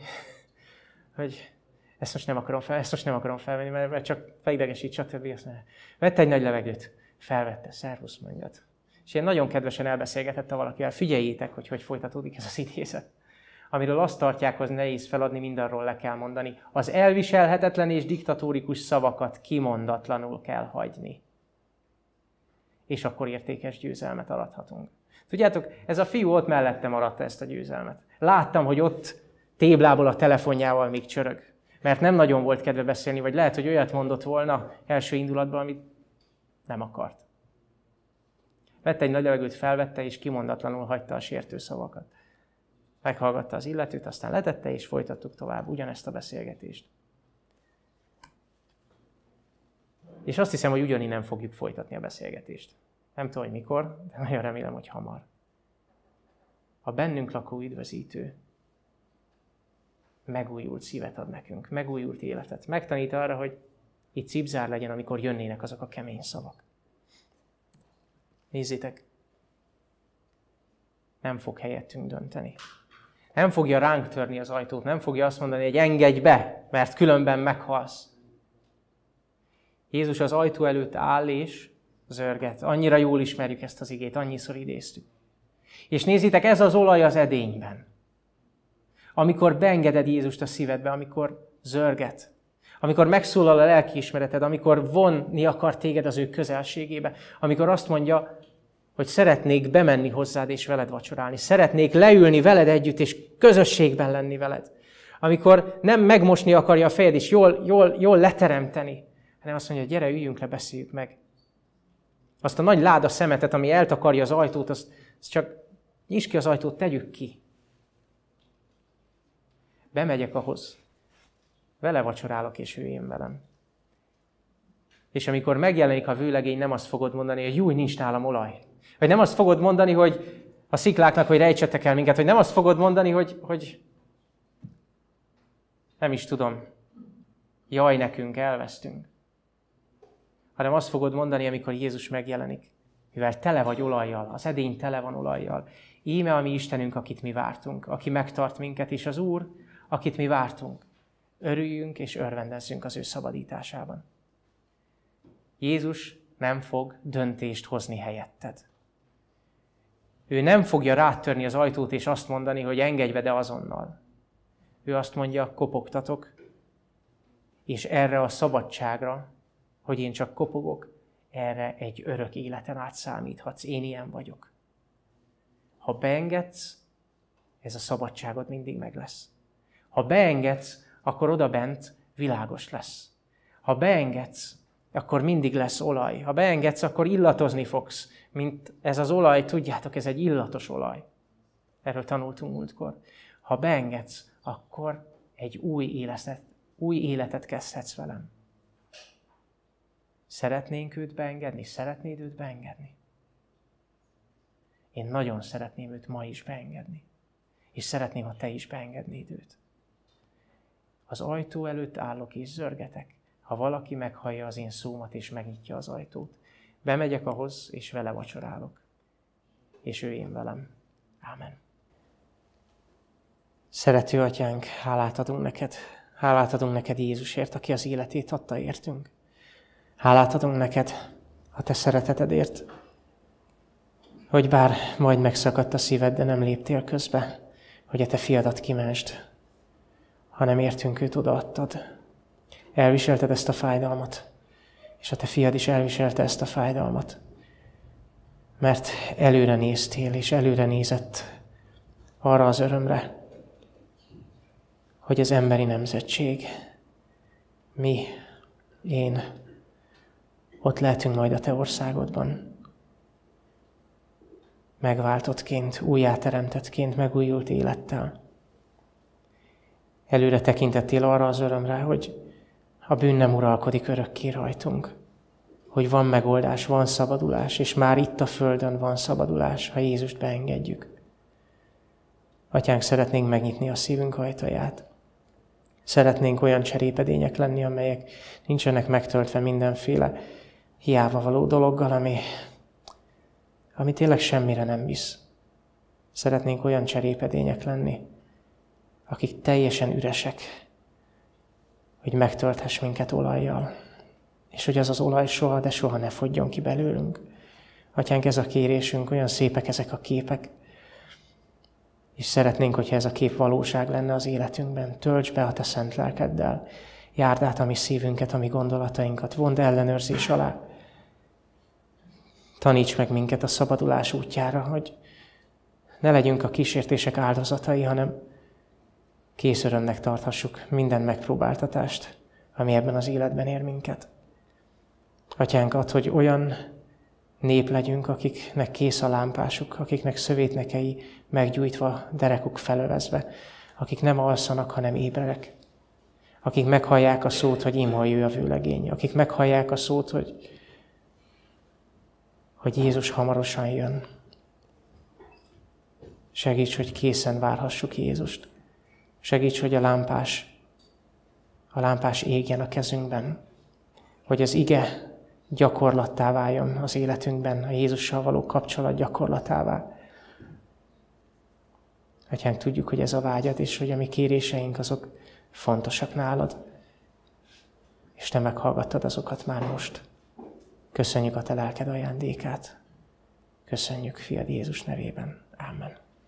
hogy ezt most nem akarom, fel, ezt most nem akarom felvenni, mert csak felidegesít, stb. Azt mondja, vette egy nagy levegőt, felvette, szervusz mondjat. És ilyen nagyon kedvesen elbeszélgetette valakivel, figyeljétek, hogy hogy folytatódik ez az idézet. Amiről azt tartják, az nehéz feladni, mindarról le kell mondani. Az elviselhetetlen és diktatórikus szavakat kimondatlanul kell hagyni. És akkor értékes győzelmet arathatunk. Tudjátok, ez a fiú ott mellettem aratta ezt a győzelmet. Láttam, hogy ott téblából a telefonjával még csörög. Mert nem nagyon volt kedve beszélni, vagy lehet, hogy olyat mondott volna első indulatban, amit nem akart. Vette egy nagy levegőt, felvette, és kimondatlanul hagyta a sértő szavakat. Meghallgatta az illetőt, aztán letette, és folytattuk tovább ugyanezt a beszélgetést. És azt hiszem, hogy ugyanígy nem fogjuk folytatni a beszélgetést. Nem tudom, hogy mikor, de nagyon remélem, hogy hamar. A bennünk lakó üdvözítő megújult szívet ad nekünk, megújult életet. Megtanít arra, hogy itt cipzár legyen, amikor jönnének azok a kemény szavak. Nézzétek, nem fog helyettünk dönteni. Nem fogja ránk törni az ajtót, nem fogja azt mondani, hogy engedj be, mert különben meghalsz. Jézus az ajtó előtt áll és zörget. Annyira jól ismerjük ezt az igét, annyiszor idéztük. És nézzétek, ez az olaj az edényben. Amikor beengeded Jézust a szívedbe, amikor zörget, amikor megszólal a lelkiismereted, amikor vonni akar téged az ő közelségébe, amikor azt mondja, hogy szeretnék bemenni hozzád és veled vacsorálni, szeretnék leülni veled együtt és közösségben lenni veled. Amikor nem megmosni akarja a fejed és jól, jól, jól leteremteni, hanem azt mondja, gyere, üljünk le, beszéljük meg. Azt a nagy láda szemetet, ami eltakarja az ajtót, azt, azt csak nyisd ki az ajtót, tegyük ki. Bemegyek ahhoz. Vele vacsorálok, és ő én velem. És amikor megjelenik a vőlegény, nem azt fogod mondani, hogy jó, nincs nálam olaj. Vagy nem azt fogod mondani, hogy a szikláknak, hogy rejtsetek el minket, vagy nem azt fogod mondani, hogy, hogy nem is tudom, jaj, nekünk elvesztünk hanem azt fogod mondani, amikor Jézus megjelenik. Mivel tele vagy olajjal, az edény tele van olajjal. Íme a mi Istenünk, akit mi vártunk, aki megtart minket, és az Úr, akit mi vártunk. Örüljünk és örvendezzünk az ő szabadításában. Jézus nem fog döntést hozni helyetted. Ő nem fogja rátörni az ajtót és azt mondani, hogy engedj be, de azonnal. Ő azt mondja, kopogtatok, és erre a szabadságra, hogy én csak kopogok, erre egy örök életen át számíthatsz. Én ilyen vagyok. Ha beengedsz, ez a szabadságod mindig meg lesz. Ha beengedsz, akkor oda bent világos lesz. Ha beengedsz, akkor mindig lesz olaj. Ha beengedsz, akkor illatozni fogsz, mint ez az olaj, tudjátok, ez egy illatos olaj. Erről tanultunk múltkor. Ha beengedsz, akkor egy új életet, új életet kezdhetsz velem. Szeretnénk őt beengedni? Szeretnéd őt beengedni? Én nagyon szeretném őt ma is beengedni. És szeretném, ha te is beengednéd őt. Az ajtó előtt állok és zörgetek. Ha valaki meghallja az én szómat és megnyitja az ajtót, bemegyek ahhoz, és vele vacsorálok. És ő én velem. Ámen. Szerető atyánk, hálát adunk neked. Hálát adunk neked Jézusért, aki az életét adta értünk. Hálát adunk neked a te szeretetedért, hogy bár majd megszakadt a szíved, de nem léptél közbe, hogy a te fiadat kimensd, hanem értünk őt odaadtad. Elviselted ezt a fájdalmat, és a te fiad is elviselte ezt a fájdalmat. Mert előre néztél, és előre nézett arra az örömre, hogy az emberi nemzetség, mi, én, ott lehetünk majd a te országodban. Megváltottként, újjáteremtettként, megújult élettel. Előre tekintettél arra az örömre, hogy a bűn nem uralkodik örökké rajtunk. Hogy van megoldás, van szabadulás, és már itt a Földön van szabadulás, ha Jézust beengedjük. Atyánk, szeretnénk megnyitni a szívünk ajtaját. Szeretnénk olyan cserépedények lenni, amelyek nincsenek megtöltve mindenféle hiába való dologgal, ami, ami tényleg semmire nem visz. Szeretnénk olyan cserépedények lenni, akik teljesen üresek, hogy megtölthess minket olajjal, és hogy az az olaj soha, de soha ne fogjon ki belőlünk. Atyánk, ez a kérésünk, olyan szépek ezek a képek, és szeretnénk, hogyha ez a kép valóság lenne az életünkben. Tölts be a te szent lelkeddel, járd át a mi szívünket, a mi gondolatainkat, vond ellenőrzés alá. Taníts meg minket a szabadulás útjára, hogy ne legyünk a kísértések áldozatai, hanem kész örömnek tarthassuk minden megpróbáltatást, ami ebben az életben ér minket. Atyánk, ad, hogy olyan nép legyünk, akiknek kész a lámpásuk, akiknek szövétnekei meggyújtva, derekuk felövezve, akik nem alszanak, hanem éberek, akik meghallják a szót, hogy imoljú a vőlegény, akik meghallják a szót, hogy, hogy Jézus hamarosan jön. Segíts, hogy készen várhassuk Jézust. Segíts, hogy a lámpás, a lámpás égjen a kezünkben, hogy az ige gyakorlattá váljon az életünkben, a Jézussal való kapcsolat gyakorlatává. Atyánk, tudjuk, hogy ez a vágyad, és hogy a mi kéréseink azok fontosak nálad, és te meghallgattad azokat már most. Köszönjük a te lelked ajándékát. Köszönjük, fiad Jézus nevében. Amen.